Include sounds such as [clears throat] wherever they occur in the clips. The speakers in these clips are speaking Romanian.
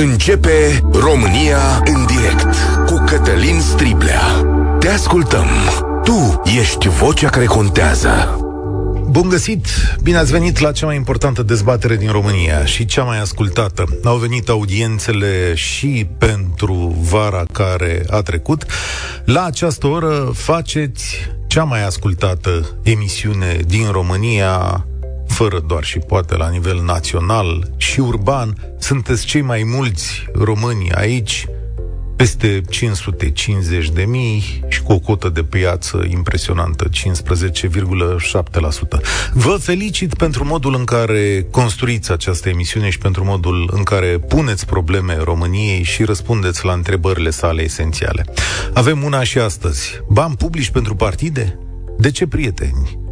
Începe România în direct cu Cătălin Striblea. Te ascultăm. Tu ești vocea care contează. Bun găsit! Bine ați venit la cea mai importantă dezbatere din România și cea mai ascultată. Au venit audiențele și pentru vara care a trecut. La această oră faceți cea mai ascultată emisiune din România, fără doar și poate la nivel național și urban. Sunteți cei mai mulți români aici peste 550 de mii și cu o cotă de piață impresionantă, 15,7%. Vă felicit pentru modul în care construiți această emisiune și pentru modul în care puneți probleme României și răspundeți la întrebările sale esențiale. Avem una și astăzi. Bani publici pentru partide? De ce prieteni?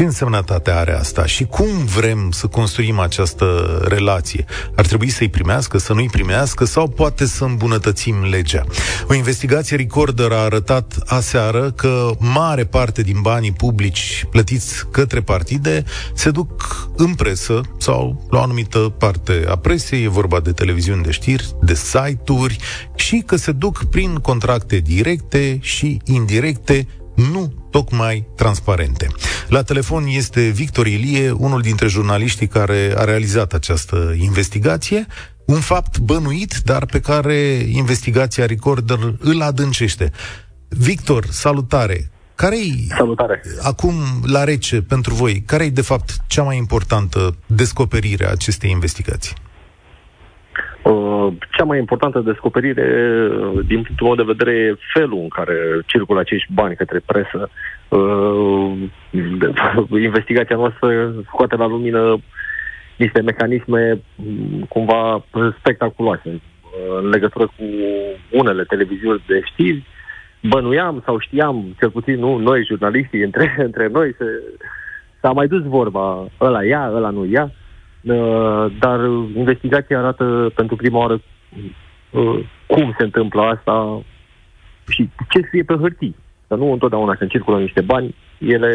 Ce însemnătate are asta și cum vrem să construim această relație? Ar trebui să-i primească, să nu-i primească sau poate să îmbunătățim legea? O investigație Recorder a arătat aseară că mare parte din banii publici plătiți către partide se duc în presă sau la o anumită parte a presei, e vorba de televiziuni de știri, de site-uri și că se duc prin contracte directe și indirecte nu tocmai transparente. La telefon este Victor Ilie, unul dintre jurnaliștii care a realizat această investigație, un fapt bănuit, dar pe care investigația Recorder îl adâncește. Victor, salutare! Care-i, Salutare. acum la rece pentru voi, care e de fapt cea mai importantă descoperire a acestei investigații? Uh, cea mai importantă descoperire, uh, din punctul meu de vedere, e felul în care circulă acești bani către presă. Uh, [laughs] investigația noastră scoate la lumină niște mecanisme mm, cumva spectaculoase în legătură cu unele televiziuni de știri. Bănuiam sau știam, cel puțin nu, noi jurnaliștii, [laughs] între, între noi, se, s-a mai dus vorba, ăla ia, ăla nu ia. Uh, dar investigația arată pentru prima oară uh, cum se întâmplă asta și ce scrie pe hârtii. Că nu întotdeauna când circulă niște bani, ele,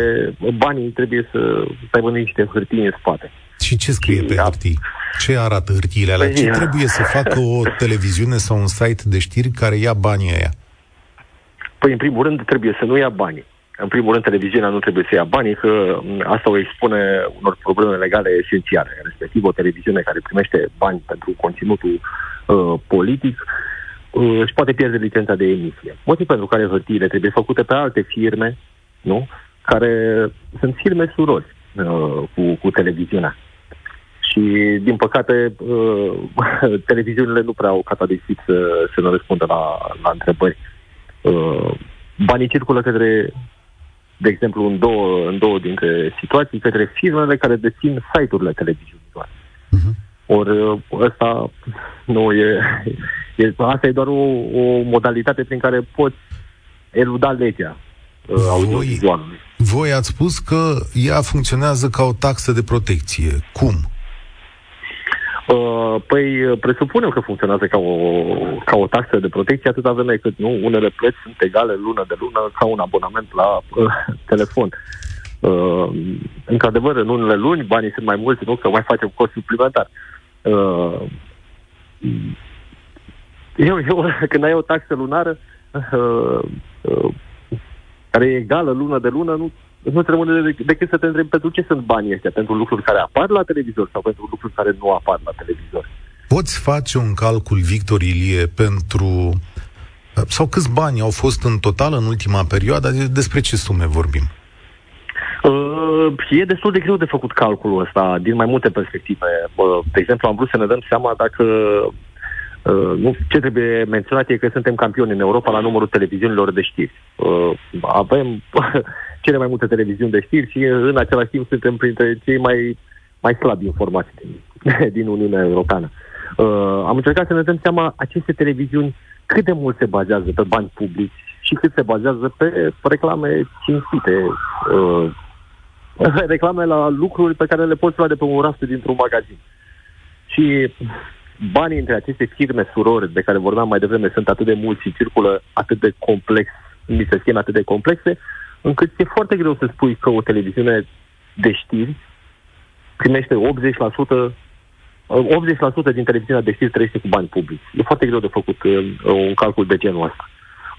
banii trebuie să aibă niște hârtii în spate. Și ce scrie pe hârtii? Ce arată hârtiile alea? Ce trebuie să facă o televiziune sau un site de știri care ia banii ăia? Păi, în primul rând, trebuie să nu ia banii. În primul rând, televiziunea nu trebuie să ia banii, că asta o expune unor probleme legale esențiale, respectiv o televiziune care primește bani pentru conținutul uh, politic uh, își poate pierde licența de emisie. Motiv pentru care hârtiile trebuie făcute pe alte firme, nu? Care sunt firme surori uh, cu, cu televiziunea. Și, din păcate, uh, [laughs] televiziunile nu prea au catadexit să, să ne răspundă la, la întrebări. Uh, banii circulă către de exemplu, în două, în două dintre situații, către firmele care dețin site-urile televiziunilor. Uh-huh. Ori ăsta nu e, e, asta e doar o, o modalitate prin care poți eluda legea uh, audiovizualului. Voi ați spus că ea funcționează ca o taxă de protecție. Cum? Uh, păi presupunem că funcționează ca o, ca o taxă de protecție atâta vreme cât nu, unele plăți sunt egale lună de lună ca un abonament la uh, telefon. Uh, într-adevăr, în unele luni banii sunt mai mulți, nu că mai facem cost suplimentar. Uh, eu, eu, [laughs] când ai o taxă lunară uh, uh, care e egală lună de lună, nu nu-ți rămâne decât să te întrebi pentru ce sunt banii ăștia, pentru lucruri care apar la televizor sau pentru lucruri care nu apar la televizor. Poți face un calcul, Victor Ilie, pentru... sau câți bani au fost în total în ultima perioadă? Despre ce sume vorbim? Uh, e destul de greu de făcut calculul ăsta din mai multe perspective. Uh, de exemplu, am vrut să ne dăm seama dacă Uh, nu, ce trebuie menționat e că suntem campioni în Europa la numărul televiziunilor de știri. Uh, avem [laughs] cele mai multe televiziuni de știri și în același timp suntem printre cei mai, mai slabi informați din, [laughs] din Uniunea Europeană. Uh, am încercat să ne dăm seama aceste televiziuni cât de mult se bazează pe bani publici și cât se bazează pe reclame cinstite, uh, [laughs] reclame la lucruri pe care le poți lua de pe un raft dintr-un magazin. Și banii între aceste firme surori de care vorbeam mai devreme sunt atât de mulți și circulă atât de complex, niște scheme atât de complexe, încât e foarte greu să spui că o televiziune de știri primește 80% 80% din televiziunea de știri trăiește cu bani publici. E foarte greu de făcut uh, un calcul de genul ăsta.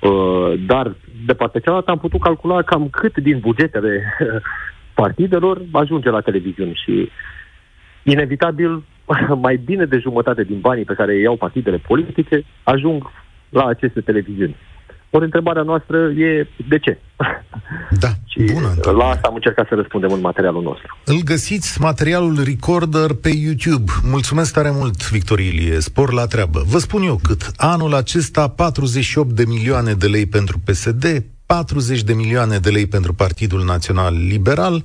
Uh, dar, de partea cealaltă, am putut calcula cam cât din bugetele [laughs] partidelor ajunge la televiziune și, inevitabil, [laughs] mai bine de jumătate din banii pe care îi iau partidele politice ajung la aceste televiziuni. Ori întrebarea noastră e de ce? Da, [laughs] și bună întrebare. La asta am încercat să răspundem în materialul nostru. Îl găsiți materialul Recorder pe YouTube. Mulțumesc tare mult, Victorilie. Spor la treabă. Vă spun eu cât. Anul acesta 48 de milioane de lei pentru PSD, 40 de milioane de lei pentru Partidul Național Liberal,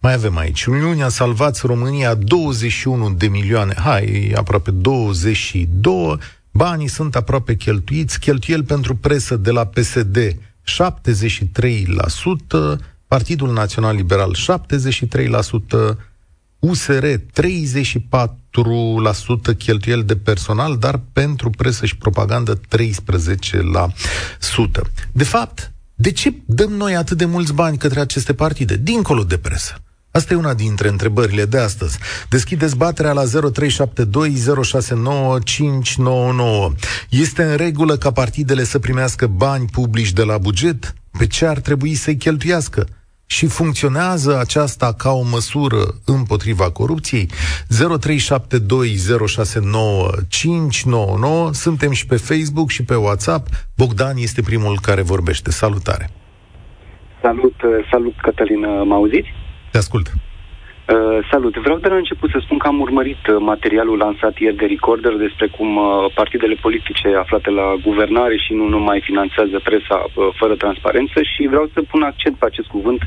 mai avem aici. Uniunea Salvați România, 21 de milioane, hai, aproape 22, Banii sunt aproape cheltuiți, cheltuieli pentru presă de la PSD 73%, Partidul Național Liberal 73%, USR 34% cheltuieli de personal, dar pentru presă și propagandă 13%. De fapt, de ce dăm noi atât de mulți bani către aceste partide, dincolo de presă? Asta e una dintre întrebările de astăzi. Deschid dezbaterea la 0372069599. Este în regulă ca partidele să primească bani publici de la buget? Pe ce ar trebui să-i cheltuiască? Și funcționează aceasta ca o măsură împotriva corupției? 0372069599. Suntem și pe Facebook și pe WhatsApp. Bogdan este primul care vorbește. Salutare! Salut, salut Cătălin, mă auziți? Te ascult. Uh, salut. Vreau de la început să spun că am urmărit uh, materialul lansat ieri de Recorder despre cum uh, partidele politice aflate la guvernare și nu numai finanțează presa uh, fără transparență și vreau să pun accent pe acest cuvânt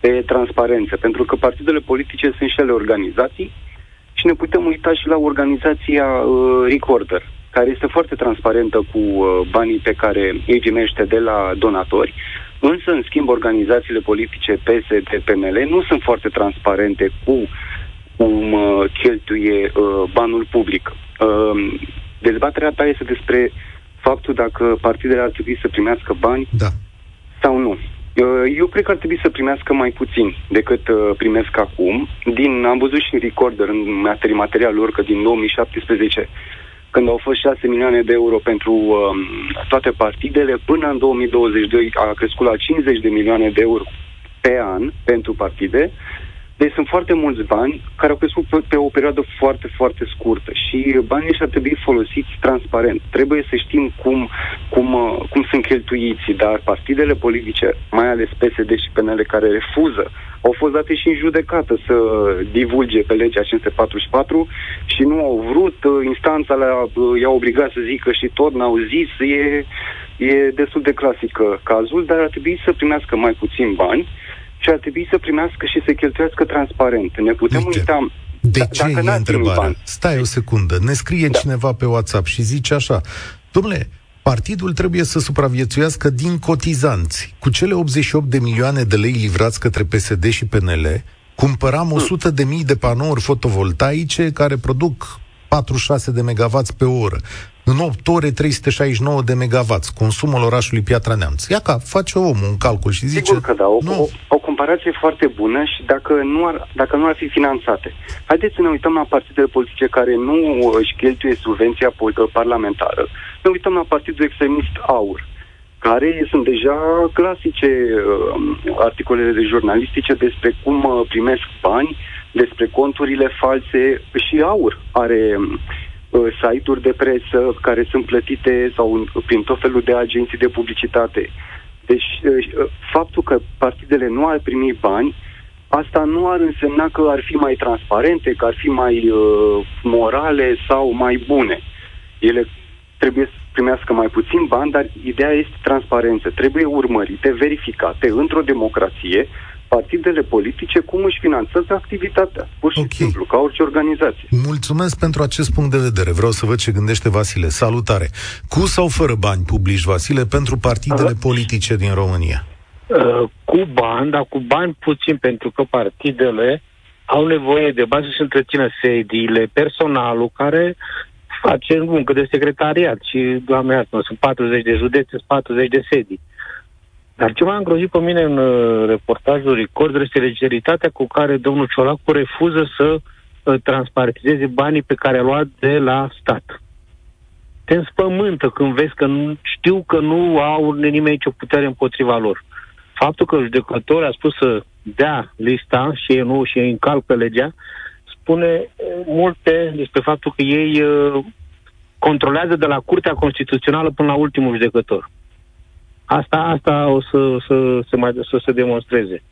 pe transparență, pentru că partidele politice sunt și ele organizații și ne putem uita și la organizația uh, Recorder, care este foarte transparentă cu uh, banii pe care îi primește de la donatori. Însă, în schimb, organizațiile politice PSD, PNL nu sunt foarte transparente cu cum uh, cheltuie uh, banul public. Uh, dezbaterea ta este despre faptul dacă partidele ar trebui să primească bani da. sau nu. Uh, eu cred că ar trebui să primească mai puțin decât uh, primesc acum. Din, am văzut și în recorder, în materialul lor, că din 2017 când au fost 6 milioane de euro pentru um, toate partidele, până în 2022 a crescut la 50 de milioane de euro pe an pentru partide. Deci sunt foarte mulți bani care au crescut pe, pe o perioadă foarte, foarte scurtă și banii ăștia ar trebui folosiți transparent. Trebuie să știm cum, cum, uh, cum sunt cheltuiți, dar partidele politice, mai ales PSD și PNL, care refuză au fost date și în judecată să divulge pe legea 544 și nu au vrut, instanța le-a, i-a obligat să zică și tot n-au zis, e, e destul de clasică cazul, dar ar trebui să primească mai puțin bani și ar trebui să primească și să cheltuiască transparent. Ne putem Uite. uita... De da, ce dacă e întrebarea? Stai o secundă. Ne scrie da. cineva pe WhatsApp și zice așa. Domnule, Partidul trebuie să supraviețuiască din cotizanți. Cu cele 88 de milioane de lei livrați către PSD și PNL, cumpăram 100 hmm. de mii de panouri fotovoltaice care produc 46 de megawatts pe oră. În 8 ore 369 de megawatts, consumul orașului Piatra Neamț. Ia ca, face omul un calcul și zice... Sigur că da, o, nu. o, o comparație foarte bună și dacă nu, ar, dacă nu ar fi finanțate. Haideți să ne uităm la partidele politice care nu își cheltuie subvenția parlamentară. Ne uităm la partidul extremist AUR, care sunt deja clasice uh, articolele de jurnalistice despre cum uh, primesc bani, despre conturile false și AUR are uh, site-uri de presă care sunt plătite sau prin tot felul de agenții de publicitate. Deci, uh, faptul că partidele nu ar primi bani, asta nu ar însemna că ar fi mai transparente, că ar fi mai uh, morale sau mai bune. Ele trebuie să primească mai puțin bani, dar ideea este transparență. Trebuie urmărite, verificate într-o democrație partidele politice cum își finanțează activitatea, pur și okay. simplu, ca orice organizație. Mulțumesc pentru acest punct de vedere. Vreau să văd ce gândește Vasile. Salutare! Cu sau fără bani publici, Vasile, pentru partidele uh, politice din România? Uh, cu bani, dar cu bani puțin, pentru că partidele au nevoie de bani să-și întrețină sediile, personalul care face muncă de secretariat și, doamne iartă, sunt 40 de județe, 40 de sedii. Dar ce m-a îngrozit pe mine în uh, reportajul Record este legeritatea cu care domnul Ciolacu refuză să uh, transpartizeze banii pe care a luat de la stat. Te înspământă când vezi că nu, știu că nu au nimeni nicio putere împotriva lor. Faptul că judecătorul a spus să dea lista și ei nu și ei încalcă legea, spune multe despre faptul că ei uh, controlează de la Curtea Constituțională până la ultimul judecător. Asta, asta o să, să, să, mai, să se demonstreze.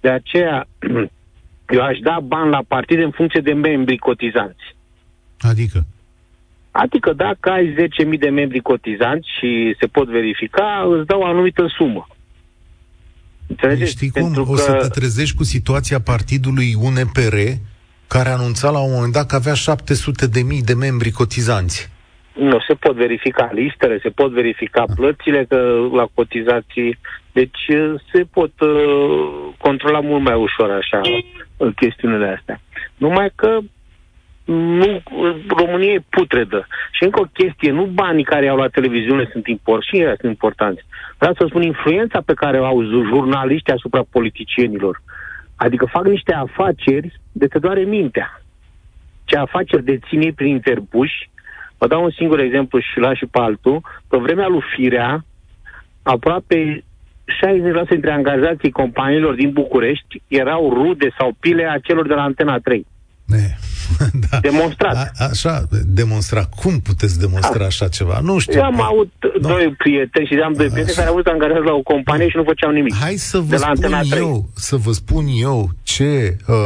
De aceea, [clears throat] eu aș da bani la partide în funcție de membri cotizanți. Adică? Adică dacă ai 10.000 de membri cotizanți și se pot verifica, îți dau o anumită sumă. Înțelegeți? Știi cum? Pentru o să te trezești cu situația partidului UNPR, care anunța la un moment dat că avea 700 de mii de membri cotizanți. Nu, se pot verifica listele, se pot verifica ah. plățile că, la cotizații, deci uh, se pot uh, controla mult mai ușor așa chestiunile astea. Numai că nu, România e putredă. Și încă o chestie, nu banii care au la televiziune sunt importanți, și ei sunt importanți. Vreau să spun influența pe care o au jurnaliștii asupra politicienilor. Adică fac niște afaceri de te doare mintea. Ce afaceri dețin ei prin interpuși. Vă dau un singur exemplu și la și pe altul. Pe vremea lui Firea, aproape 60% dintre angajații companiilor din București erau rude sau pile a celor de la Antena 3. Ne. [laughs] da. Demonstrat. A, așa, demonstra. Cum puteți demonstra da. așa ceva? Nu știu. Eu am avut no. doi prieteni și am doi așa. prieteni care au avut angajați la o companie și nu făceau nimic. Hai să vă spun eu, să vă spun eu ce uh,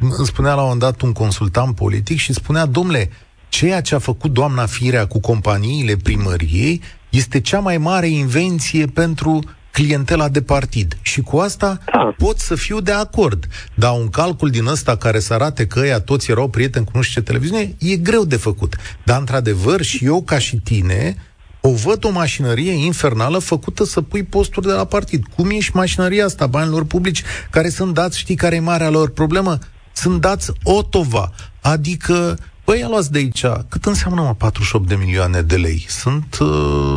îmi spunea la un moment dat un consultant politic și spunea, domnule, ceea ce a făcut doamna Firea cu companiile primăriei este cea mai mare invenție pentru clientela de partid. Și cu asta da. pot să fiu de acord. Dar un calcul din ăsta care să arate că ea toți erau prieteni cu nu știu ce televiziune, e greu de făcut. Dar, într-adevăr, și eu, ca și tine, o văd o mașinărie infernală făcută să pui posturi de la partid. Cum e și mașinăria asta, banilor publici, care sunt dați, știi care e marea lor problemă? Sunt dați otova, adică Păi, ia luați de aici. Cât înseamnă, mă, 48 de milioane de lei? Sunt... Uh...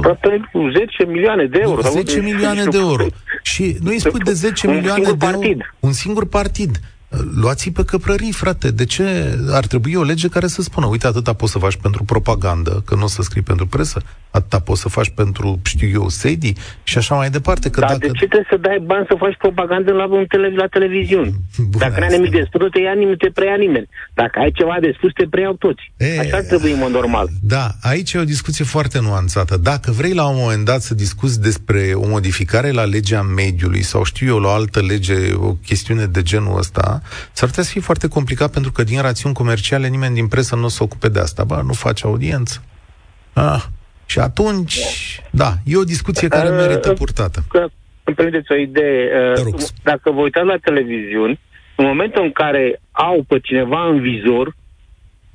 10 milioane de euro. 10 milioane de euro. [laughs] Și nu îi spui de 10 milioane de euro... Un singur partid luați pe căprării, frate. De ce ar trebui o lege care să spună, uite, atâta poți să faci pentru propagandă, că nu o să scrii pentru presă, atâta poți să faci pentru, știu eu, sedi și așa mai departe. Că Dar dacă... de ce trebuie să dai bani să faci propagandă la, un tele, la televiziune? Bun, dacă nu ai nimic de spus, te, ia nimeni, te preia nimeni. Dacă ai ceva de spus, te preiau toți. E, așa ar trebui în mod normal. Da, aici e o discuție foarte nuanțată. Dacă vrei la un moment dat să discuți despre o modificare la legea mediului sau știu eu, la o altă lege, o chestiune de genul ăsta, s-ar putea să fie foarte complicat pentru că din rațiuni comerciale nimeni din presă nu o să ocupe de asta. Ba, nu face audiență. Ah. Și atunci, da, e o discuție care uh, merită purtată. Că, îmi permiteți o idee. Uh, dacă vă uitați la televiziuni, în momentul în care au pe cineva în vizor,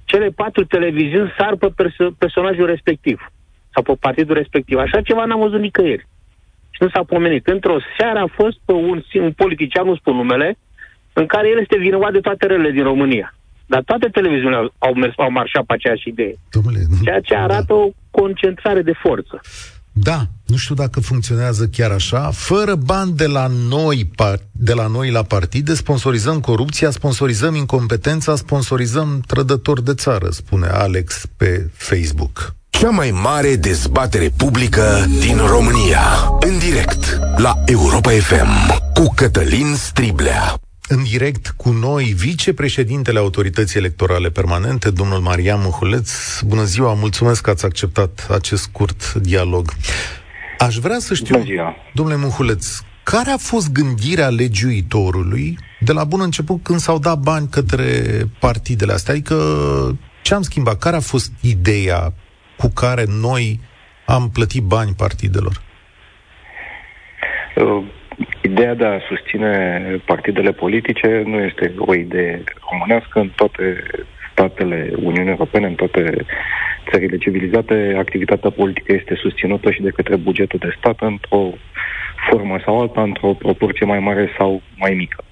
cele patru televiziuni sar pe perso- personajul respectiv sau pe partidul respectiv. Așa ceva n-am văzut nicăieri. Și nu s-a pomenit. Într-o seară a fost pe un, un politician, nu spun numele, în care el este vinovat de toate relele din România. Dar toate televiziunile au, mers, au marșat pe aceeași idee. Domnule, ceea ce arată da. o concentrare de forță. Da, nu știu dacă funcționează chiar așa. Fără bani de la noi, de la noi la partide, sponsorizăm corupția, sponsorizăm incompetența, sponsorizăm trădători de țară, spune Alex pe Facebook. Cea mai mare dezbatere publică din România. În direct la Europa FM cu Cătălin Striblea în direct cu noi vicepreședintele Autorității Electorale Permanente, domnul Marian Muhuleț. Bună ziua, mulțumesc că ați acceptat acest scurt dialog. Aș vrea să știu, domnule Muhuleț, care a fost gândirea legiuitorului de la bun început când s-au dat bani către partidele astea? Adică ce am schimbat? Care a fost ideea cu care noi am plătit bani partidelor? Uh Ideea de a susține partidele politice nu este o idee românească în toate statele Uniunii Europene, în toate țările civilizate, activitatea politică este susținută și de către bugetul de stat într-o formă sau alta, într-o proporție mai mare sau mai mică.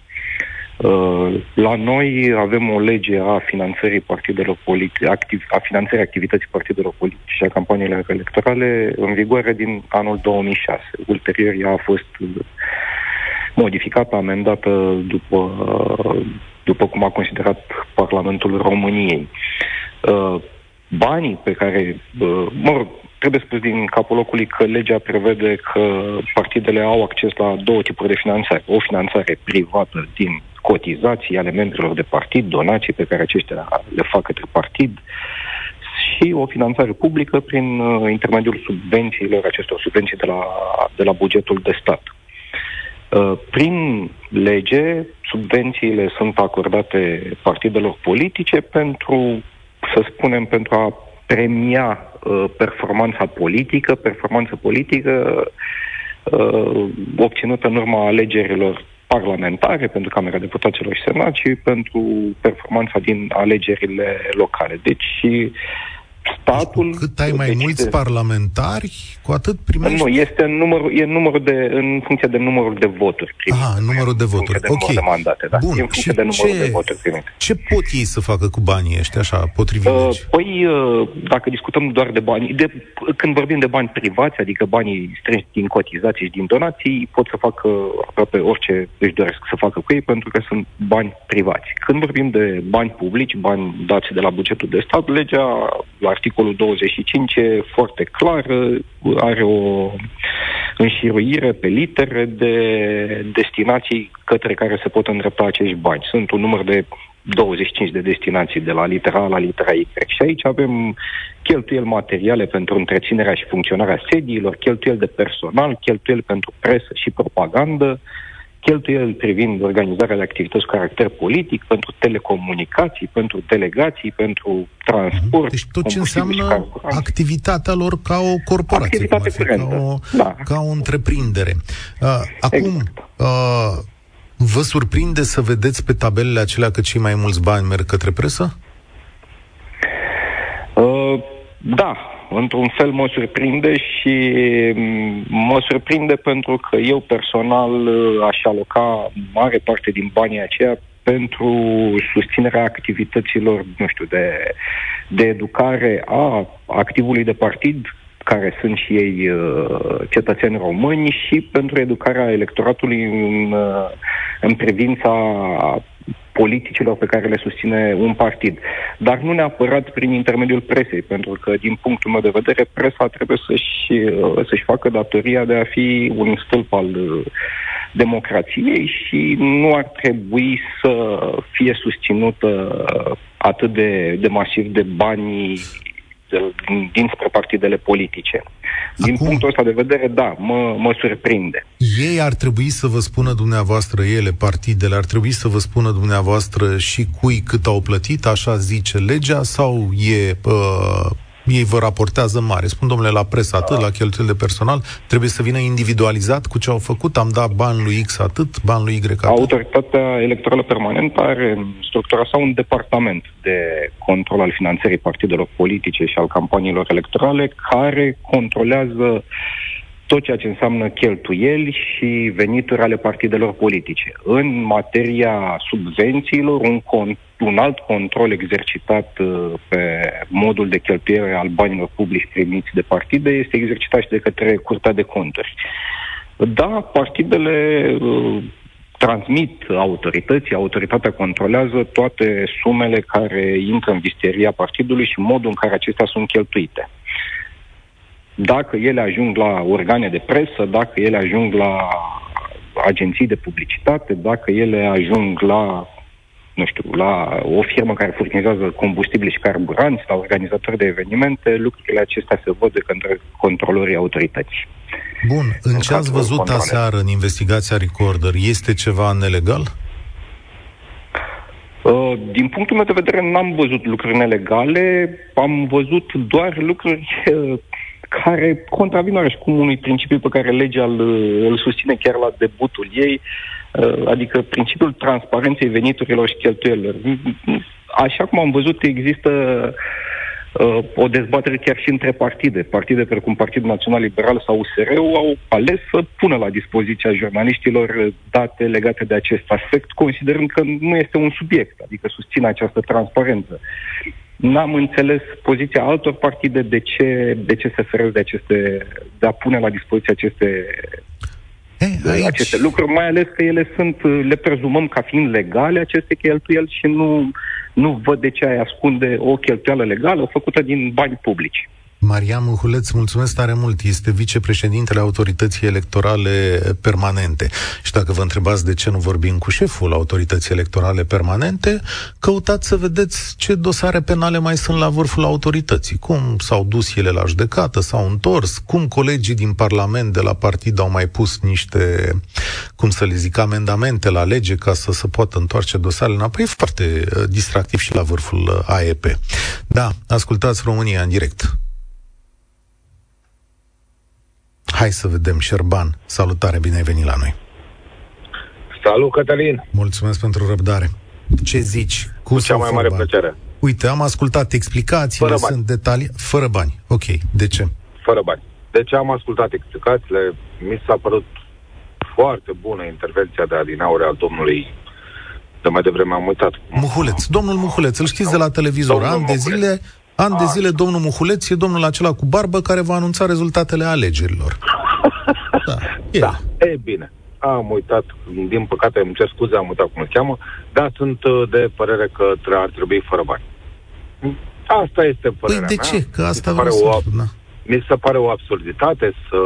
Uh, la noi avem o lege a finanțării partidelor politice, activ, a finanțării activității partidelor politice și a campaniilor electorale în vigoare din anul 2006. Ulterior ea a fost modificată, amendată după după cum a considerat Parlamentul României. Uh, banii pe care, uh, mă rog, trebuie spus din capul locului că legea prevede că partidele au acces la două tipuri de finanțare. O finanțare privată din cotizații ale membrilor de partid, donații pe care aceștia le fac către partid și o finanțare publică prin uh, intermediul subvențiilor, acestor subvenții de la, de la bugetul de stat. Uh, prin lege, subvențiile sunt acordate partidelor politice pentru, să spunem, pentru a premia uh, performanța politică, performanță politică uh, obținută în urma alegerilor parlamentare, pentru Camera Deputaților și Senat și pentru performanța din alegerile locale. Deci statul... Deci, cât ai mai decide... mulți parlamentari, cu atât primești... Nu, este în, numărul, e numărul de, în funcție de numărul de voturi primite. Aha, numărul de voturi, de ok. de mandate, da. Bun, e în funcție de numărul ce, de voturi primite. Ce pot ei să facă cu banii ăștia, așa, potrivit uh, Păi, uh, dacă discutăm doar de bani, de, când vorbim de bani privați, adică banii strânși din cotizații și din donații, pot să facă aproape orice își doresc să facă cu ei, pentru că sunt bani privați. Când vorbim de bani publici, bani dați de la bugetul de stat, legea, la articolul 25 e foarte clar, are o înșiruire pe litere de destinații către care se pot îndrepta acești bani. Sunt un număr de 25 de destinații de la litera A la litera Y. Și aici avem cheltuieli materiale pentru întreținerea și funcționarea sediilor, cheltuieli de personal, cheltuieli pentru presă și propagandă, cheltuieli privind organizarea de activități cu caracter politic, pentru telecomunicații, pentru delegații, pentru transport. Deci tot ce înseamnă activitatea lor ca o corporație, Activitate ca, o, da. ca o întreprindere. Uh, acum, exact. uh, vă surprinde să vedeți pe tabelele acelea că cei mai mulți bani merg către presă? Uh, da, într-un fel mă surprinde și mm, mă surprinde pentru că eu personal uh, aș aloca mare parte din banii aceia pentru susținerea activităților, nu știu, de, de educare a activului de partid, care sunt și ei uh, cetățeni români, și pentru educarea electoratului în, uh, în privința politicilor pe care le susține un partid. Dar nu neapărat prin intermediul presei, pentru că, din punctul meu de vedere, presa trebuie să-și, uh, să-și facă datoria de a fi un stâlp al uh, democrației și nu ar trebui să fie susținută atât de, de masiv de banii dinspre partidele politice. Din Acum, punctul ăsta de vedere, da, mă, mă surprinde. Ei ar trebui să vă spună dumneavoastră, ele, partidele, ar trebui să vă spună dumneavoastră și cui cât au plătit, așa zice legea, sau e uh, ei vă raportează mare. Spun, domnule, la presă atât, la cheltuieli de personal, trebuie să vină individualizat cu ce au făcut, am dat bani lui X atât, bani lui Y atât. Autoritatea electorală permanentă are structura sa un departament de control al finanțării partidelor politice și al campaniilor electorale care controlează tot ceea ce înseamnă cheltuieli și venituri ale partidelor politice. În materia subvențiilor, un, con- un alt control exercitat uh, pe modul de cheltuiere al banilor publici primiți de partide este exercitat și de către Curtea de Conturi. Da, partidele uh, transmit autorității, autoritatea controlează toate sumele care intră în visteria partidului și modul în care acestea sunt cheltuite dacă ele ajung la organe de presă, dacă ele ajung la agenții de publicitate, dacă ele ajung la nu știu, la o firmă care furnizează combustibil și carburanți, la organizatori de evenimente, lucrurile acestea se văd de către controlorii autorității. Bun, în, în ce ați văzut controle. aseară în investigația Recorder, este ceva nelegal? Uh, din punctul meu de vedere, n-am văzut lucruri nelegale, am văzut doar lucruri uh, care contravin cu unui principiu pe care legea îl, îl susține chiar la debutul ei, uh, adică principiul transparenței veniturilor și cheltuielilor. Așa cum am văzut, există uh, o dezbatere chiar și între partide. Partide precum Partidul Național Liberal sau USR-ul au ales să pună la dispoziția jurnaliștilor date legate de acest aspect, considerând că nu este un subiect, adică susține această transparență. N-am înțeles poziția altor partide de ce, de ce se feresc de aceste, de a pune la dispoziție aceste e, aici... aceste lucruri, mai ales că ele sunt, le prezumăm ca fiind legale aceste cheltuieli și nu, nu văd de ce ai ascunde o cheltuială legală făcută din bani publici. Maria Mâhuleț, mulțumesc tare mult. Este vicepreședintele Autorității Electorale Permanente. Și dacă vă întrebați de ce nu vorbim cu șeful Autorității Electorale Permanente, căutați să vedeți ce dosare penale mai sunt la vârful autorității. Cum s-au dus ele la judecată, s-au întors, cum colegii din Parlament de la partid au mai pus niște, cum să le zic, amendamente la lege ca să se poată întoarce dosarele înapoi. E foarte uh, distractiv și la vârful uh, AEP. Da, ascultați România în direct. Hai să vedem, Șerban, salutare, bine ai venit la noi. Salut, Cătălin! Mulțumesc pentru răbdare. Ce zici? Cu, Cu cea mai mare bani? plăcere. Uite, am ascultat explicațiile, fără sunt detalii, fără bani. Ok, de ce? Fără bani. De ce am ascultat explicațiile? Mi s-a părut foarte bună intervenția de adinaure al domnului de mai devreme am uitat. Muhuleț, domnul Muhuleț, îl știți de la televizor, ani de zile An de zile, domnul Muhuleț e domnul acela cu barbă care va anunța rezultatele alegerilor. [laughs] Da, e. da. e bine. Am uitat, din păcate îmi cer scuze, am uitat cum se cheamă, dar sunt uh, de părere că ar trebui fără bani. Asta este părerea păi de mea. ce? Că asta vreau să o, da. Mi se pare o absurditate să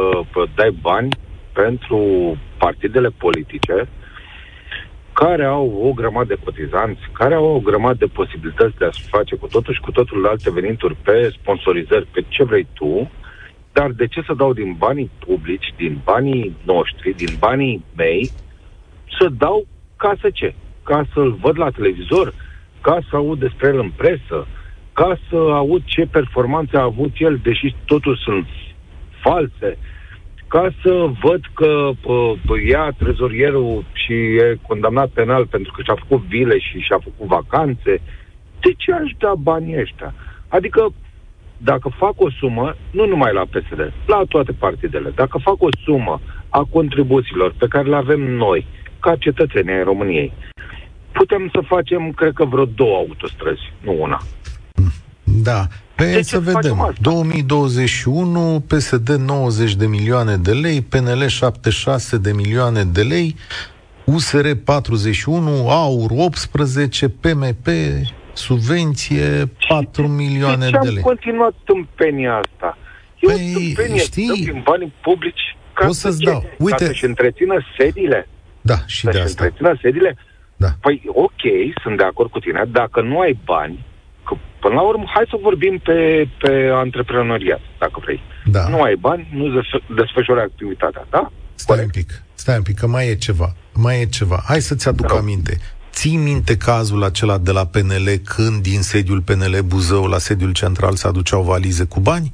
dai bani pentru partidele politice care au o grămadă de cotizanți, care au o grămadă de posibilități de a-și face cu totul și cu totul alte venituri pe sponsorizări, pe ce vrei tu, dar de ce să dau din banii publici, din banii noștri, din banii mei, să dau ca să ce? Ca să-l văd la televizor, ca să aud despre el în presă, ca să aud ce performanțe a avut el, deși totul sunt false, ca să văd că uh, ia trezorierul și e condamnat penal pentru că și-a făcut vile și și-a făcut vacanțe, de ce aș da banii ăștia? Adică, dacă fac o sumă, nu numai la PSD, la toate partidele, dacă fac o sumă a contribuțiilor pe care le avem noi, ca cetățenii ai României, putem să facem, cred că, vreo două autostrăzi, nu una. Da. Pe de să vedem. Asta? 2021, PSD 90 de milioane de lei, PNL 76 de milioane de lei, USR 41, AUR 18, PMP, subvenție 4 milioane de, de lei. am continuat tâmpenia asta? Eu păi, știi, din banii publici ca o să-ți să dau. Uite. Ca să-și întrețină sediile. Da, și să de asta. întrețină sediile. Da. Păi, ok, sunt de acord cu tine. Dacă nu ai bani, Că, până la urmă, hai să vorbim pe, pe antreprenoriat, dacă vrei. Da. Nu ai bani, nu desfășori activitatea, da? Stai Corect. un pic, stai un pic, că mai e ceva. Mai e ceva. Hai să-ți aduc da. aminte. Ții minte cazul acela de la PNL când din sediul PNL Buzău la sediul central se aduceau valize cu bani?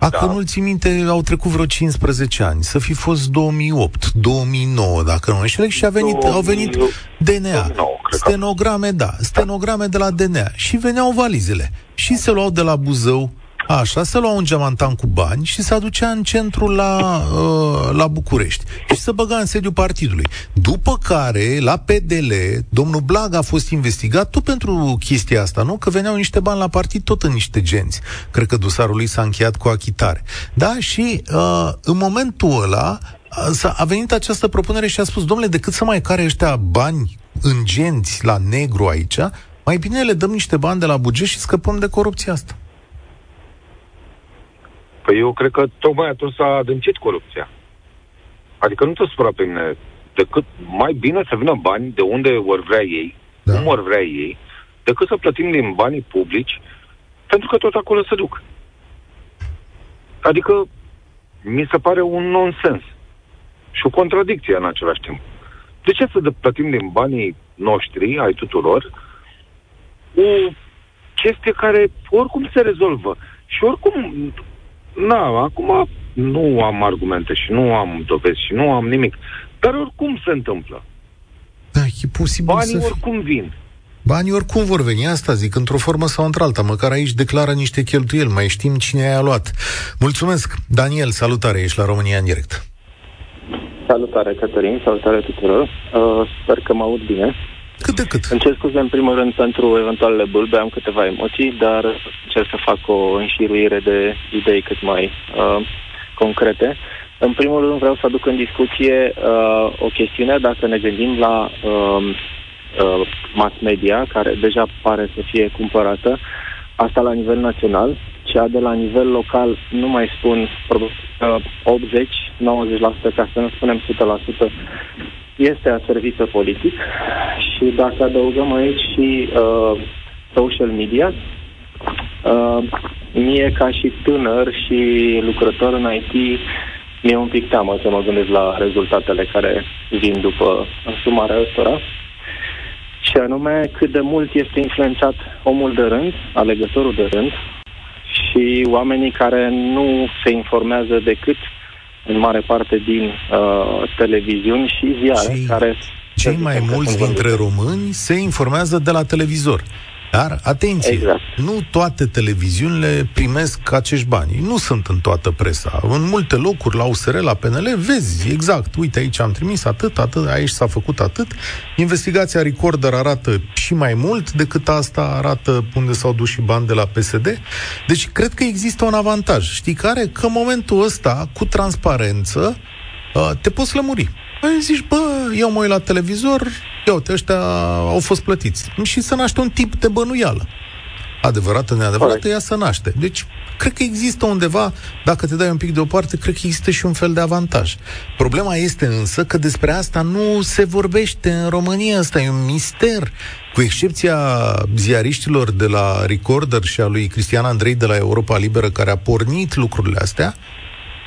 Dacă da. nu-l ții minte, au trecut vreo 15 ani. Să fi fost 2008, 2009, dacă nu înșel, și a venit, 2000, au venit DNA. 2009, stenograme, da, stenograme de la DNA. Și veneau valizele. Și se luau de la Buzău Așa, se lua un geamantan cu bani și se aducea în centru la, uh, la București și se băga în sediul partidului. După care, la PDL, domnul Blag a fost investigat tot pentru chestia asta, nu? Că veneau niște bani la partid tot în niște genți. Cred că dosarul lui s-a încheiat cu achitare. Da? Și uh, în momentul ăla uh, a venit această propunere și a spus, domnule, decât să mai care ăștia bani în genți la negru aici, mai bine le dăm niște bani de la buget și scăpăm de corupția asta. Păi eu cred că tocmai atunci s-a adâncit corupția. Adică nu te supăra pe mine, decât mai bine să vină bani de unde ori vrea ei, da. cum ori vrea ei, decât să plătim din banii publici, pentru că tot acolo se duc. Adică mi se pare un nonsens și o contradicție în același timp. De ce să plătim din banii noștri, ai tuturor, o chestie care oricum se rezolvă și oricum Na, acum nu am argumente și nu am dovezi și nu am nimic. Dar oricum se întâmplă. Da, e posibil Banii să oricum vin. Banii oricum vor veni, asta zic, într-o formă sau într-alta. Măcar aici declară niște cheltuieli, mai știm cine i-a luat. Mulțumesc! Daniel, salutare, ești la România în direct. Salutare, Cătălin, salutare tuturor. Uh, sper că mă aud bine. Cât de cât. Îmi cer scuze în primul rând pentru eventualele bulbe, am câteva emoții, dar încerc să fac o înșiruire de idei cât mai uh, concrete. În primul rând vreau să aduc în discuție uh, o chestiune, dacă ne gândim la uh, uh, mass media, care deja pare să fie cumpărată, asta la nivel național, cea de la nivel local, nu mai spun uh, 80-90%, ca să nu spunem 100%, este aservită politic și dacă adăugăm aici și uh, social media, uh, mie ca și tânăr și lucrător în IT, mi-e un pic teamă să mă gândesc la rezultatele care vin după însumarea ăstora. Și anume cât de mult este influențat omul de rând, alegătorul de rând, și oamenii care nu se informează decât în mare parte din uh, televiziuni și ziare cei, care... Cei mai mulți dintre români se informează de la televizor. Dar, atenție, exact. nu toate televiziunile primesc acești bani. Nu sunt în toată presa. În multe locuri, la USR, la PNL, vezi exact, uite, aici am trimis atât, atât, aici s-a făcut atât. Investigația Recorder arată și mai mult decât asta arată unde s-au dus și bani de la PSD. Deci, cred că există un avantaj. Știi care? Că în momentul ăsta, cu transparență, uh, te poți lămuri. Păi zici, bă, eu mă uit la televizor, ia uite, ăștia au fost plătiți. Și să naște un tip de bănuială. Adevărată, neadevărată, ea să naște. Deci, cred că există undeva, dacă te dai un pic deoparte, cred că există și un fel de avantaj. Problema este însă că despre asta nu se vorbește în România, asta e un mister. Cu excepția ziariștilor de la Recorder și a lui Cristian Andrei de la Europa Liberă, care a pornit lucrurile astea,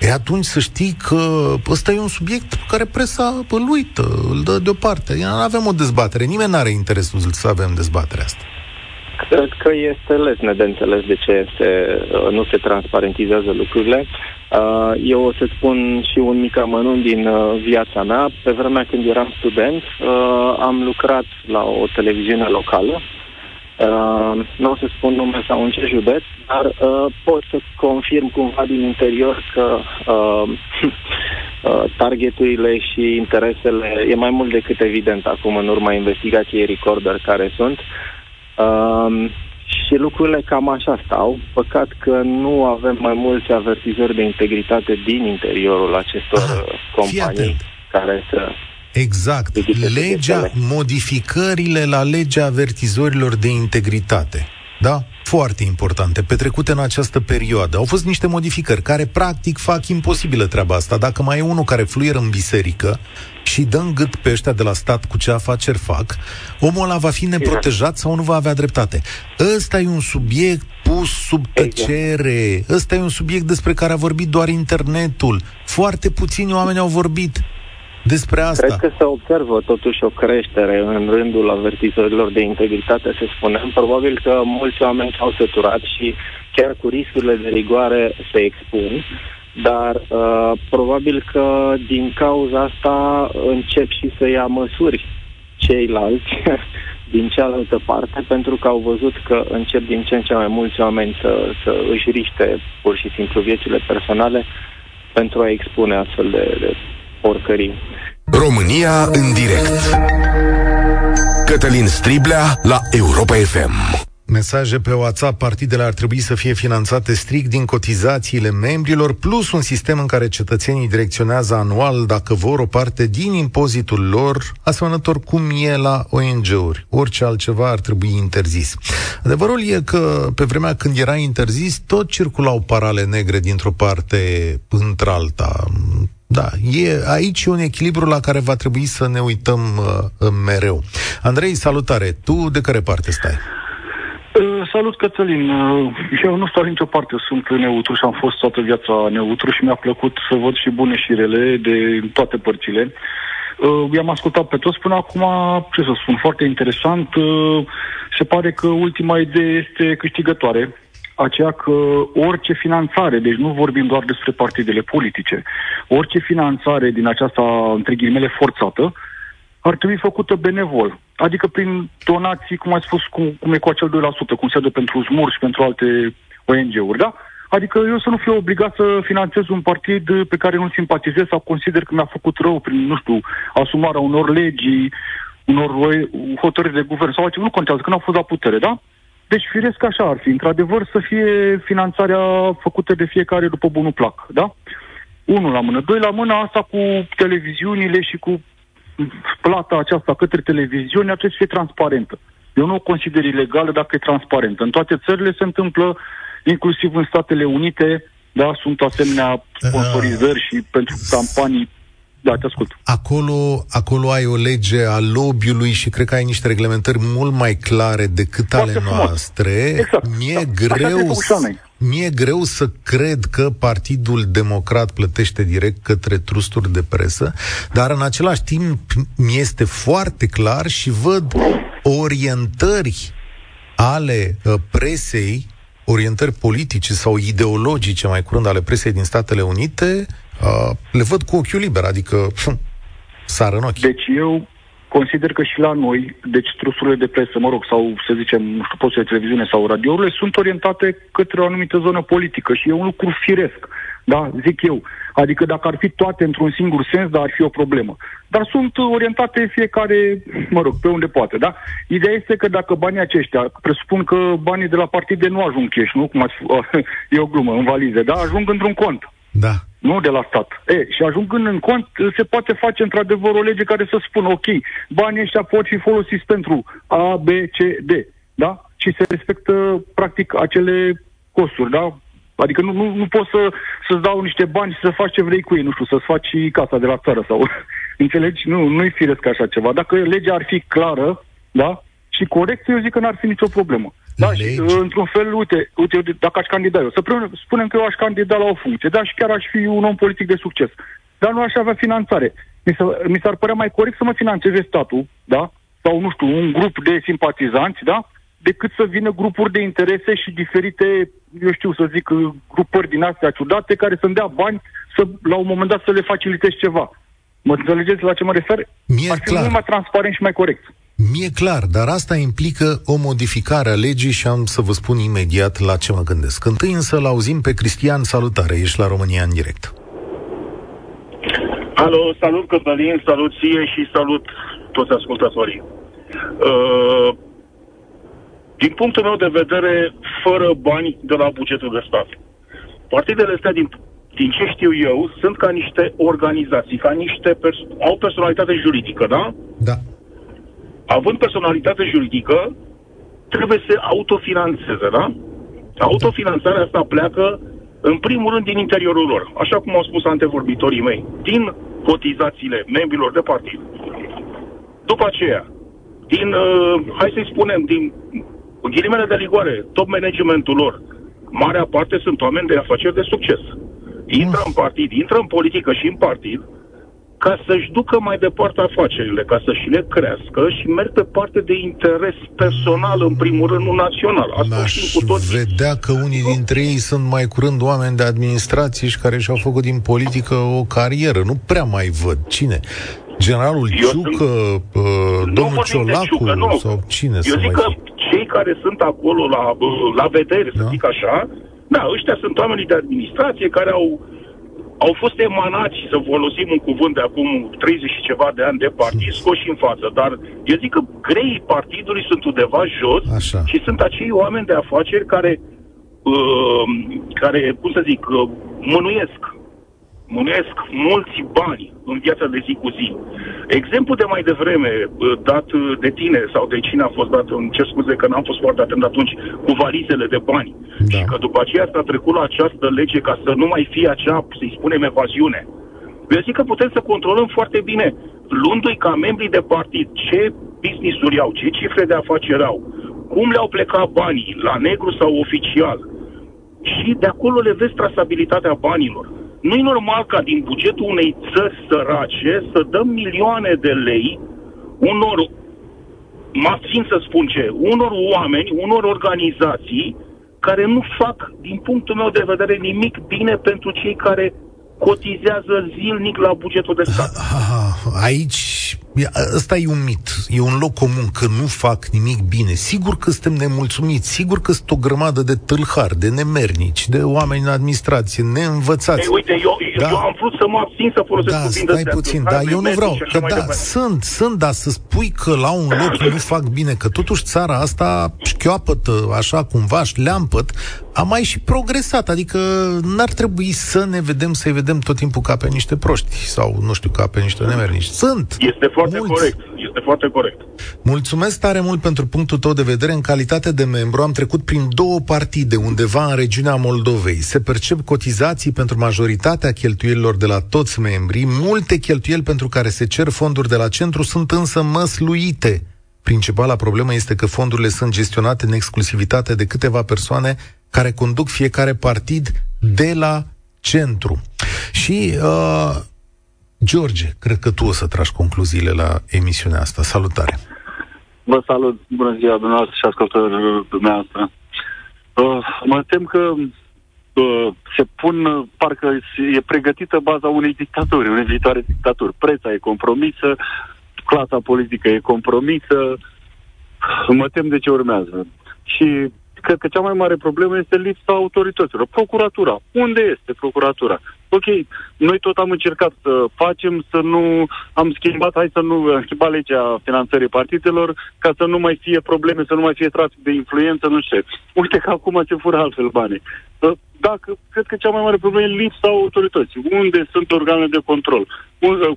E atunci să știi că ăsta e un subiect pe care presa îl uită, îl dă deoparte. Nu avem o dezbatere, nimeni nu are interesul să avem dezbaterea asta. Cred că este lesne de înțeles de ce este, uh, nu se transparentizează lucrurile. Uh, eu o să spun și un mic amănunt din uh, viața mea. Pe vremea când eram student, am lucrat la o televiziune locală Uh, nu o să spun nume sau în ce județ, dar uh, pot să confirm cumva din interior că uh, [laughs] uh, targeturile și interesele e mai mult decât evident acum în urma investigației Recorder care sunt. Uh, și lucrurile cam așa stau. Păcat că nu avem mai mulți avertizări de integritate din interiorul acestor Aha, companii care să Exact. Legea, modificările la legea avertizorilor de integritate. Da? Foarte importante, petrecute în această perioadă. Au fost niște modificări care practic fac imposibilă treaba asta. Dacă mai e unul care fluieră în biserică și dă în gât pe ăștia de la stat cu ce afaceri fac, omul ăla va fi neprotejat sau nu va avea dreptate. Ăsta e un subiect pus sub tăcere. Ăsta e un subiect despre care a vorbit doar internetul. Foarte puțini oameni au vorbit despre asta. Cred că se observă totuși o creștere în rândul avertizorilor de integritate, să spunem. Probabil că mulți oameni s-au săturat și chiar cu riscurile de rigoare se expun, dar uh, probabil că din cauza asta încep și să ia măsuri ceilalți [laughs] din cealaltă parte, pentru că au văzut că încep din ce în ce mai mulți oameni să, să își riște pur și simplu viețile personale pentru a expune astfel de, de porcării. România în direct Cătălin Striblea la Europa FM Mesaje pe WhatsApp, partidele ar trebui să fie finanțate strict din cotizațiile membrilor, plus un sistem în care cetățenii direcționează anual, dacă vor, o parte din impozitul lor, asemănător cum e la ONG-uri. Orice altceva ar trebui interzis. Adevărul e că pe vremea când era interzis, tot circulau parale negre dintr-o parte într-alta da, e aici un echilibru la care va trebui să ne uităm uh, mereu. Andrei, salutare! Tu de care parte stai? Uh, salut, Cătălin. Uh, eu nu stau nicio parte, sunt neutru și am fost toată viața neutru și mi-a plăcut să văd și bune și rele de toate părțile. Uh, i-am ascultat pe toți până acum, ce să spun, foarte interesant. Uh, se pare că ultima idee este câștigătoare aceea că orice finanțare, deci nu vorbim doar despre partidele politice, orice finanțare din aceasta, între ghilimele, forțată, ar trebui făcută benevol. Adică prin donații, cum ai spus, cum, cum e cu acel 2%, cum se dă pentru SMUR și pentru alte ONG-uri, da? Adică eu să nu fiu obligat să finanțez un partid pe care nu simpatizez sau consider că mi-a făcut rău prin, nu știu, asumarea unor legi, unor hotărâri de guvern sau altceva, nu contează, că nu au fost la putere, da? Deci, firesc așa ar fi, într-adevăr, să fie finanțarea făcută de fiecare după bunul plac, da? Unul la mână. Doi la mână, asta cu televiziunile și cu plata aceasta către televiziune ar trebui să fie transparentă. Eu nu o consider ilegală dacă e transparentă. În toate țările se întâmplă, inclusiv în Statele Unite, da, sunt asemenea sponsorizări și pentru campanii da, te ascult. Acolo, acolo ai o lege a lobby-ului și cred că ai niște reglementări mult mai clare decât Foarte ale frumos. noastre. Exact. Mi-e da. greu mi-e greu să cred că Partidul Democrat plătește direct către trusturi de presă, dar în același timp mi este foarte clar și văd orientări ale uh, presei, orientări politice sau ideologice, mai curând, ale presei din Statele Unite, uh, le văd cu ochiul liber, adică sară în ochi. Deci eu consider că și la noi, deci trusurile de presă, mă rog, sau să zicem, nu știu, posturile de televiziune sau radiourile, sunt orientate către o anumită zonă politică și e un lucru firesc. Da, zic eu. Adică dacă ar fi toate într-un singur sens, dar ar fi o problemă. Dar sunt orientate fiecare, mă rog, pe unde poate, da? Ideea este că dacă banii aceștia, presupun că banii de la partide nu ajung cash, nu? Cum ați, [laughs] e o glumă, în valize, da? Ajung într-un cont. Da nu de la stat. E, și ajungând în cont, se poate face într-adevăr o lege care să spună, ok, banii ăștia pot fi folosiți pentru A, B, C, D, da? Și se respectă, practic, acele costuri, da? Adică nu, nu, nu poți să, să-ți dau niște bani și să faci ce vrei cu ei, nu știu, să-ți faci casa de la țară sau... [laughs] Înțelegi? Nu, nu-i firesc așa ceva. Dacă legea ar fi clară, da? Și corect, eu zic că n-ar fi nicio problemă. Da, și, uh, într-un fel, uite, uite, dacă aș candida eu, să spunem că eu aș candida la o funcție, da, și chiar aș fi un om politic de succes, dar nu aș avea finanțare. Mi, s- mi s-ar părea mai corect să mă finanțeze statul, da, sau, nu știu, un grup de simpatizanți, da, decât să vină grupuri de interese și diferite, eu știu să zic, grupări din astea ciudate care să-mi dea bani să, la un moment dat să le facilitez ceva. Mă înțelegeți la ce mă refer? Mie Ar fi clar. mult mai transparent și mai corect. Mie clar, dar asta implică o modificare a legii și am să vă spun imediat la ce mă gândesc. Întâi însă l auzim pe Cristian. Salutare, ești la România în direct. Alo, salut Cătălin, salut ție și salut toți ascultătorii. Uh, din punctul meu de vedere, fără bani de la bugetul de stat. Partidele astea, din, din ce știu eu, sunt ca niște organizații, ca niște pers- au personalitate juridică, da? Da având personalitate juridică, trebuie să autofinanțeze, da? Autofinanțarea asta pleacă, în primul rând, din interiorul lor, așa cum au spus antevorbitorii mei, din cotizațiile membrilor de partid. După aceea, din, uh, hai să-i spunem, din ghilimele de ligoare, top managementul lor, marea parte sunt oameni de afaceri de succes. Intră în partid, intră în politică și în partid, ca să-și ducă mai departe afacerile, ca să-și le crească și merg pe parte de interes personal, în primul rând, nu național. Asta Aș știm cu toții. vedea că unii dintre ei sunt mai curând oameni de administrație și care și-au făcut din politică o carieră. Nu prea mai văd. Cine? Generalul Eu Ciucă, sunt... uh, domnul Ciolacu Ciucă, nu. sau cine Eu zic că cei care sunt acolo la, la vedere, da? să zic așa, da, ăștia sunt oamenii de administrație care au au fost emanați, să folosim un cuvânt de acum 30 și ceva de ani de partid, scoși în față. Dar eu zic că greii partidului sunt undeva jos Așa. și sunt acei oameni de afaceri care, uh, care cum să zic, uh, mânuiesc mânuiesc mulți bani în viața de zi cu zi. Exemplu de mai devreme, dat de tine sau de cine a fost dat, în ce scuze că n-am fost foarte atent atunci, cu valizele de bani. Da. Și că după aceea s-a trecut la această lege ca să nu mai fie acea, să-i spunem, evaziune. Eu zic că putem să controlăm foarte bine, luându-i ca membrii de partid, ce business-uri au, ce cifre de afaceri au, cum le-au plecat banii, la negru sau oficial. Și de acolo le vezi trasabilitatea banilor nu e normal ca din bugetul unei țări sărace să dăm milioane de lei unor, mă abțin să spun ce, unor oameni, unor organizații care nu fac, din punctul meu de vedere, nimic bine pentru cei care cotizează zilnic la bugetul de stat. Aici ăsta e un mit, e un loc comun, că nu fac nimic bine. Sigur că suntem nemulțumiți, sigur că sunt o grămadă de tâlhari, de nemernici, de oameni în administrație, neînvățați. Ei, uite, eu, da. eu am vrut să mă abțin să folosesc da, cuvinte stai puțin, da, eu nu vreau, că da, sunt, sunt, dar să spui că la un loc nu fac bine, că totuși țara asta șchioapătă așa cumva, șleampăt, a mai și progresat, adică n-ar trebui să ne vedem, să-i vedem tot timpul ca pe niște proști sau, nu știu, ca pe niște nemernici. Sunt! Este foarte mulți. corect, este foarte corect. Mulțumesc tare mult pentru punctul tău de vedere. În calitate de membru am trecut prin două partide undeva în regiunea Moldovei. Se percep cotizații pentru majoritatea cheltuielilor de la toți membrii. Multe cheltuieli pentru care se cer fonduri de la centru sunt însă măsluite. Principala problemă este că fondurile sunt gestionate în exclusivitate de câteva persoane care conduc fiecare partid de la centru. Și, uh, George, cred că tu o să tragi concluziile la emisiunea asta. Salutare! Vă salut! Bună ziua dumneavoastră și ascultătorilor dumneavoastră. Uh, mă tem că uh, se pun, uh, parcă e pregătită baza unei dictaturi, unei viitoare dictaturi. Preța e compromisă, clasa politică e compromisă, mă tem de ce urmează. Și cred că cea mai mare problemă este lipsa autorităților. Procuratura. Unde este procuratura? Ok, noi tot am încercat să facem, să nu... Am schimbat, hai să nu... Am schimbat legea finanțării partidelor ca să nu mai fie probleme, să nu mai fie trafic de influență, nu știu. Uite că acum se fură altfel banii. Dacă, cred că cea mai mare problemă e lipsa autorității. Unde sunt organele de control?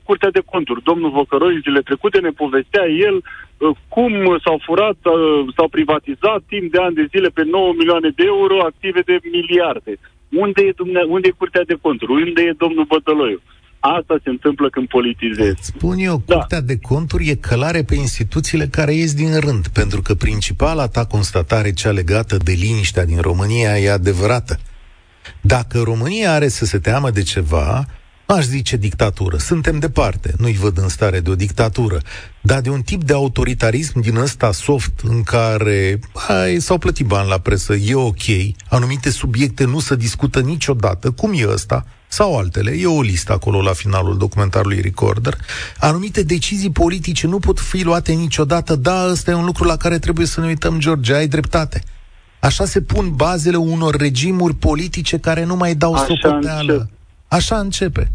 Curtea de conturi. Domnul Vocăroi, zile trecute, ne povestea el uh, cum s-au furat, uh, s-au privatizat timp de ani de zile pe 9 milioane de euro active de miliarde. Unde e, dumne, unde e Curtea de Conturi? Unde e domnul Bătăloiu? Asta se întâmplă când politizezi. Spun eu, da. Curtea de Conturi e călare pe instituțiile care ies din rând, pentru că principala ta constatare, cea legată de liniștea din România, e adevărată. Dacă România are să se teamă de ceva, aș zice dictatură. Suntem departe, nu-i văd în stare de o dictatură, dar de un tip de autoritarism din ăsta soft în care hai, s-au plătit bani la presă, e ok, anumite subiecte nu se discută niciodată, cum e ăsta, sau altele, e o listă acolo la finalul documentarului Recorder, anumite decizii politice nu pot fi luate niciodată, da, ăsta e un lucru la care trebuie să ne uităm, George, ai dreptate. Așa se pun bazele unor regimuri politice care nu mai dau Așa socoteală. Încep. Așa începe.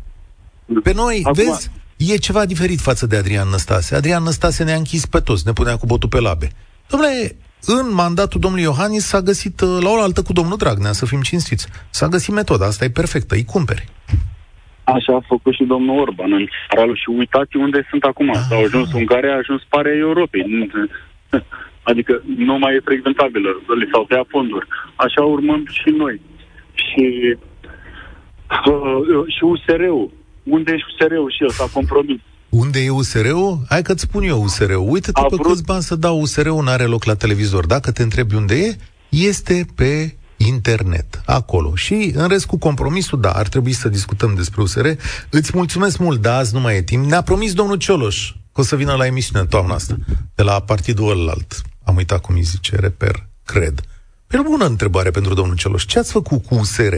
Pe noi, Acum... vezi, e ceva diferit față de Adrian Năstase. Adrian Năstase ne-a închis pe toți, ne punea cu botul pe labe. Domnule, în mandatul domnului Iohannis s-a găsit uh, la o altă cu domnul Dragnea, să fim cinstiți. S-a găsit metoda, asta e perfectă, îi cumperi. Așa a făcut și domnul Orban în țara și uitați unde sunt acum. Ah. S-au ajuns Ungaria, a ajuns pare Europei. [laughs] Adică nu mai e frecventabilă, le s-au tăiat fonduri. Așa urmăm și noi. Și, uh, și USR-ul. Unde e USR-ul și el s-a compromis? Unde e USR-ul? Hai că-ți spun eu USR-ul. Uite-te pe vrut... câți bani să dau USR-ul, n-are loc la televizor. Dacă te întrebi unde e, este pe internet, acolo. Și în rest cu compromisul, da, ar trebui să discutăm despre USR. Îți mulțumesc mult, da, azi nu mai e timp. Ne-a promis domnul Cioloș că o să vină la emisiune în toamna asta, de la partidul ălalt. Am uitat cum îi zice, reper, cred. E o bună întrebare pentru domnul Celoș. Ce ați făcut cu USR?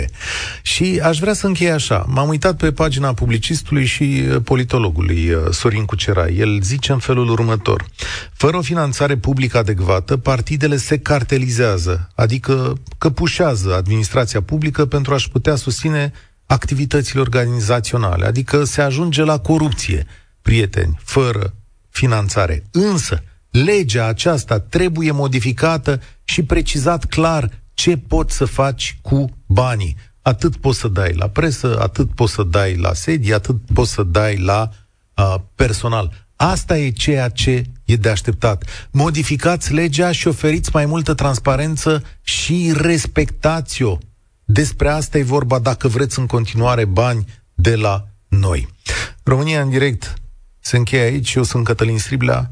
Și aș vrea să închei așa. M-am uitat pe pagina publicistului și uh, politologului uh, Sorin Cucera. El zice în felul următor. Fără o finanțare publică adecvată, partidele se cartelizează, adică căpușează administrația publică pentru a-și putea susține activitățile organizaționale, adică se ajunge la corupție, prieteni, fără finanțare. Însă, legea aceasta trebuie modificată și precizat clar ce poți să faci cu banii. Atât poți să dai la presă, atât poți să dai la sedii, atât poți să dai la uh, personal. Asta e ceea ce e de așteptat. Modificați legea și oferiți mai multă transparență și respectați-o. Despre asta e vorba dacă vreți în continuare bani de la noi. România în direct se încheie aici. Eu sunt Cătălin Striblea.